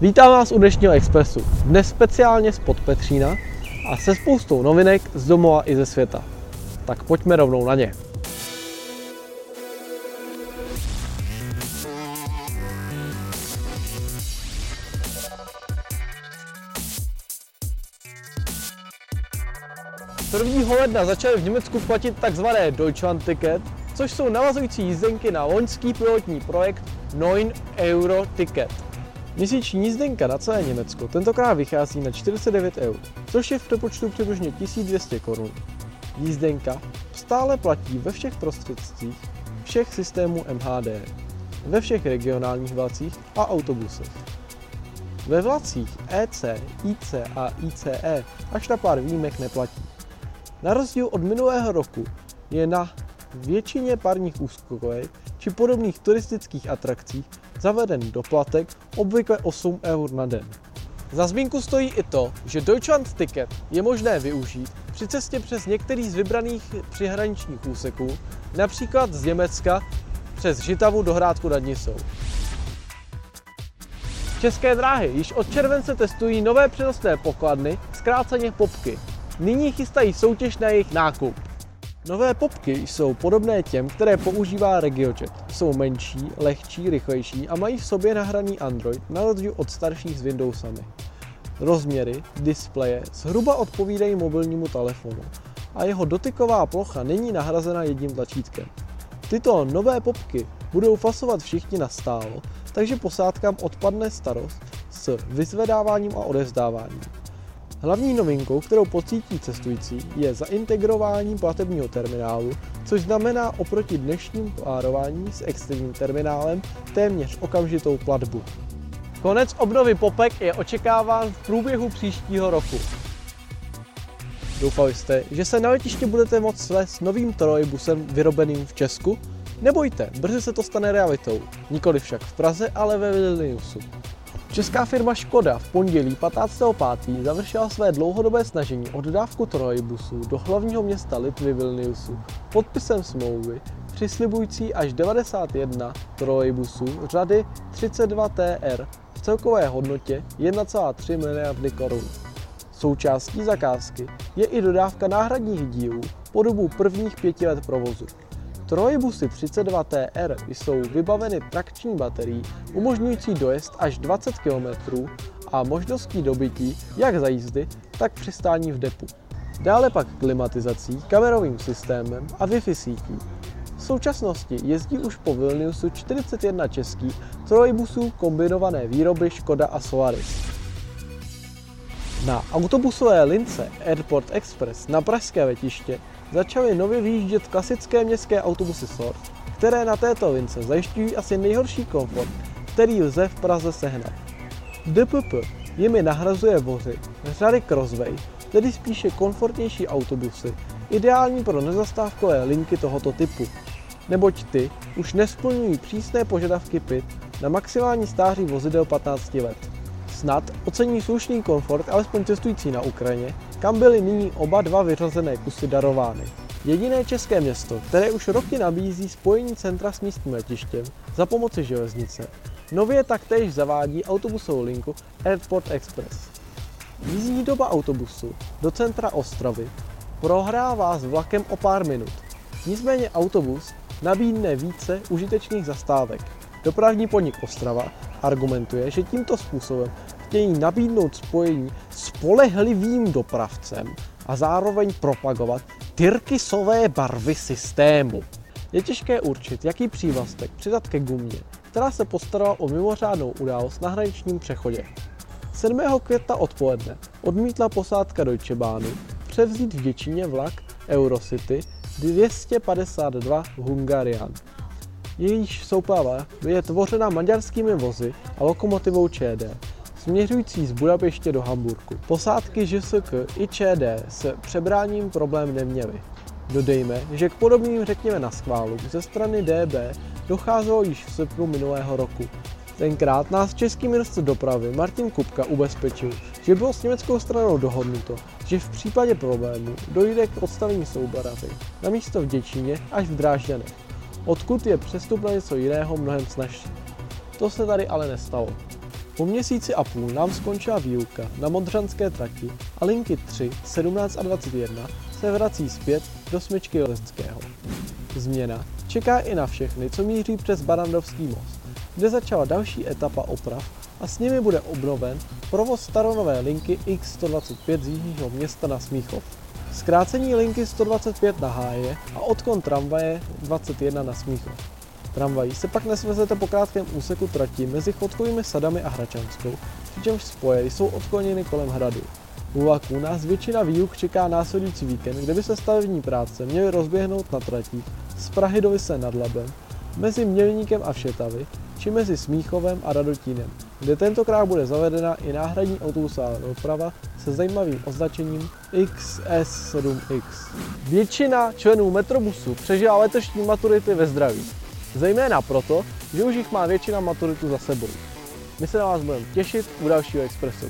Vítám vás u dnešního Expressu. Dnes speciálně spod Petřína a se spoustou novinek z domova i ze světa. Tak pojďme rovnou na ně. Prvního ledna začaly v Německu platit tzv. Deutschland-Ticket, což jsou navazující jízdenky na loňský pilotní projekt 9 Euro Ticket. Měsíční jízdenka na celé Německo tentokrát vychází na 49 eur, což je v přepočtu přibližně 1200 korun. Jízdenka stále platí ve všech prostředcích všech systémů MHD, ve všech regionálních vlacích a autobusech. Ve vlacích EC, IC a ICE až na pár výjimek neplatí. Na rozdíl od minulého roku je na většině parních úzkovek či podobných turistických atrakcí zaveden doplatek obvykle 8 eur na den. Za zmínku stojí i to, že Deutschland Ticket je možné využít při cestě přes některý z vybraných přihraničních úseků, například z Německa přes Žitavu do Hrádku nad Nisou. České dráhy již od července testují nové přenosné pokladny, zkráceně popky. Nyní chystají soutěž na jejich nákup. Nové popky jsou podobné těm, které používá RegioJet. Jsou menší, lehčí, rychlejší a mají v sobě nahraný Android na rozdíl od starších s Windowsami. Rozměry, displeje zhruba odpovídají mobilnímu telefonu a jeho dotyková plocha není nahrazena jedním tlačítkem. Tyto nové popky budou fasovat všichni na stálo, takže posádkám odpadne starost s vyzvedáváním a odevzdáváním. Hlavní novinkou, kterou pocítí cestující, je zaintegrování platebního terminálu, což znamená oproti dnešním párování s externím terminálem téměř okamžitou platbu. Konec obnovy popek je očekáván v průběhu příštího roku. Doufali jste, že se na letiště budete moct svést s novým trolejbusem vyrobeným v Česku? Nebojte, brzy se to stane realitou. Nikoli však v Praze, ale ve Vilniusu. Česká firma Škoda v pondělí 15.5. završila své dlouhodobé snažení o dodávku trolejbusů do hlavního města Litvy Vilniusu podpisem smlouvy přislibující až 91 trolejbusů řady 32 TR v celkové hodnotě 1,3 miliardy korun. Součástí zakázky je i dodávka náhradních dílů po dobu prvních pěti let provozu. Trolejbusy 32 TR jsou vybaveny trakční baterií umožňující dojezd až 20 km a možností dobytí jak za jízdy, tak přistání v depu. Dále pak klimatizací, kamerovým systémem a Wi-Fi sítí. V současnosti jezdí už po Vilniusu 41 českých trolejbusů kombinované výroby Škoda a Solaris. Na autobusové lince Airport Express na pražské letiště začaly nově vyjíždět klasické městské autobusy Source, které na této lince zajišťují asi nejhorší komfort, který lze v Praze sehnat. DPP jimi nahrazuje vozy řady Crossway, tedy spíše komfortnější autobusy, ideální pro nezastávkové linky tohoto typu, neboť ty už nesplňují přísné požadavky PIT na maximální stáří vozidel 15 let. Snad ocení slušný komfort alespoň cestující na Ukrajině, kam byly nyní oba dva vyřazené kusy darovány. Jediné české město, které už roky nabízí spojení centra s místním letištěm za pomoci železnice, nově taktéž zavádí autobusovou linku Airport Express. Jízdní doba autobusu do centra Ostravy prohrává s vlakem o pár minut. Nicméně autobus nabídne více užitečných zastávek. Dopravní podnik Ostrava argumentuje, že tímto způsobem chtějí nabídnout spojení spolehlivým dopravcem a zároveň propagovat tyrkysové barvy systému. Je těžké určit, jaký přívlastek přidat ke gumě, která se postarala o mimořádnou událost na hraničním přechodě. 7. května odpoledne odmítla posádka Deutsche Bahnu převzít v Děčíně vlak Eurocity 252 Hungarian. Jejíž souprava je tvořena maďarskými vozy a lokomotivou ČD směřující z Budapště do Hamburku. Posádky ŽSK i ČD s přebráním problém neměly. Dodejme, že k podobným řekněme na schválu ze strany DB docházelo již v srpnu minulého roku. Tenkrát nás český ministr dopravy Martin Kupka ubezpečil, že bylo s německou stranou dohodnuto, že v případě problému dojde k odstavení soubaravy na místo v Děčíně až v Drážďanech, odkud je přestup na něco jiného mnohem snažší. To se tady ale nestalo. Po měsíci a půl nám skončila výuka na Modřanské trati a linky 3, 17 a 21 se vrací zpět do smyčky Leckého. Změna čeká i na všechny, co míří přes Barandovský most, kde začala další etapa oprav a s nimi bude obnoven provoz staronové linky X125 z jižního města na Smíchov. Zkrácení linky 125 na Háje a odkon tramvaje 21 na Smíchov. Tramvají se pak nesvezete po krátkém úseku trati mezi chodkovými sadami a Hračanskou, přičemž spoje jsou odkloněny kolem hradu. U vlaků nás většina výuk čeká následující víkend, kde by se stavební práce měly rozběhnout na tratích z Prahy do Vyse nad Labem, mezi Mělníkem a Všetavy, či mezi Smíchovem a Radotínem, kde tentokrát bude zavedena i náhradní autobusová doprava se zajímavým označením XS7X. Většina členů Metrobusu přežila letošní maturity ve zdraví. Zejména proto, že už jich má většina maturitu za sebou. My se na vás budeme těšit u dalšího Expressu.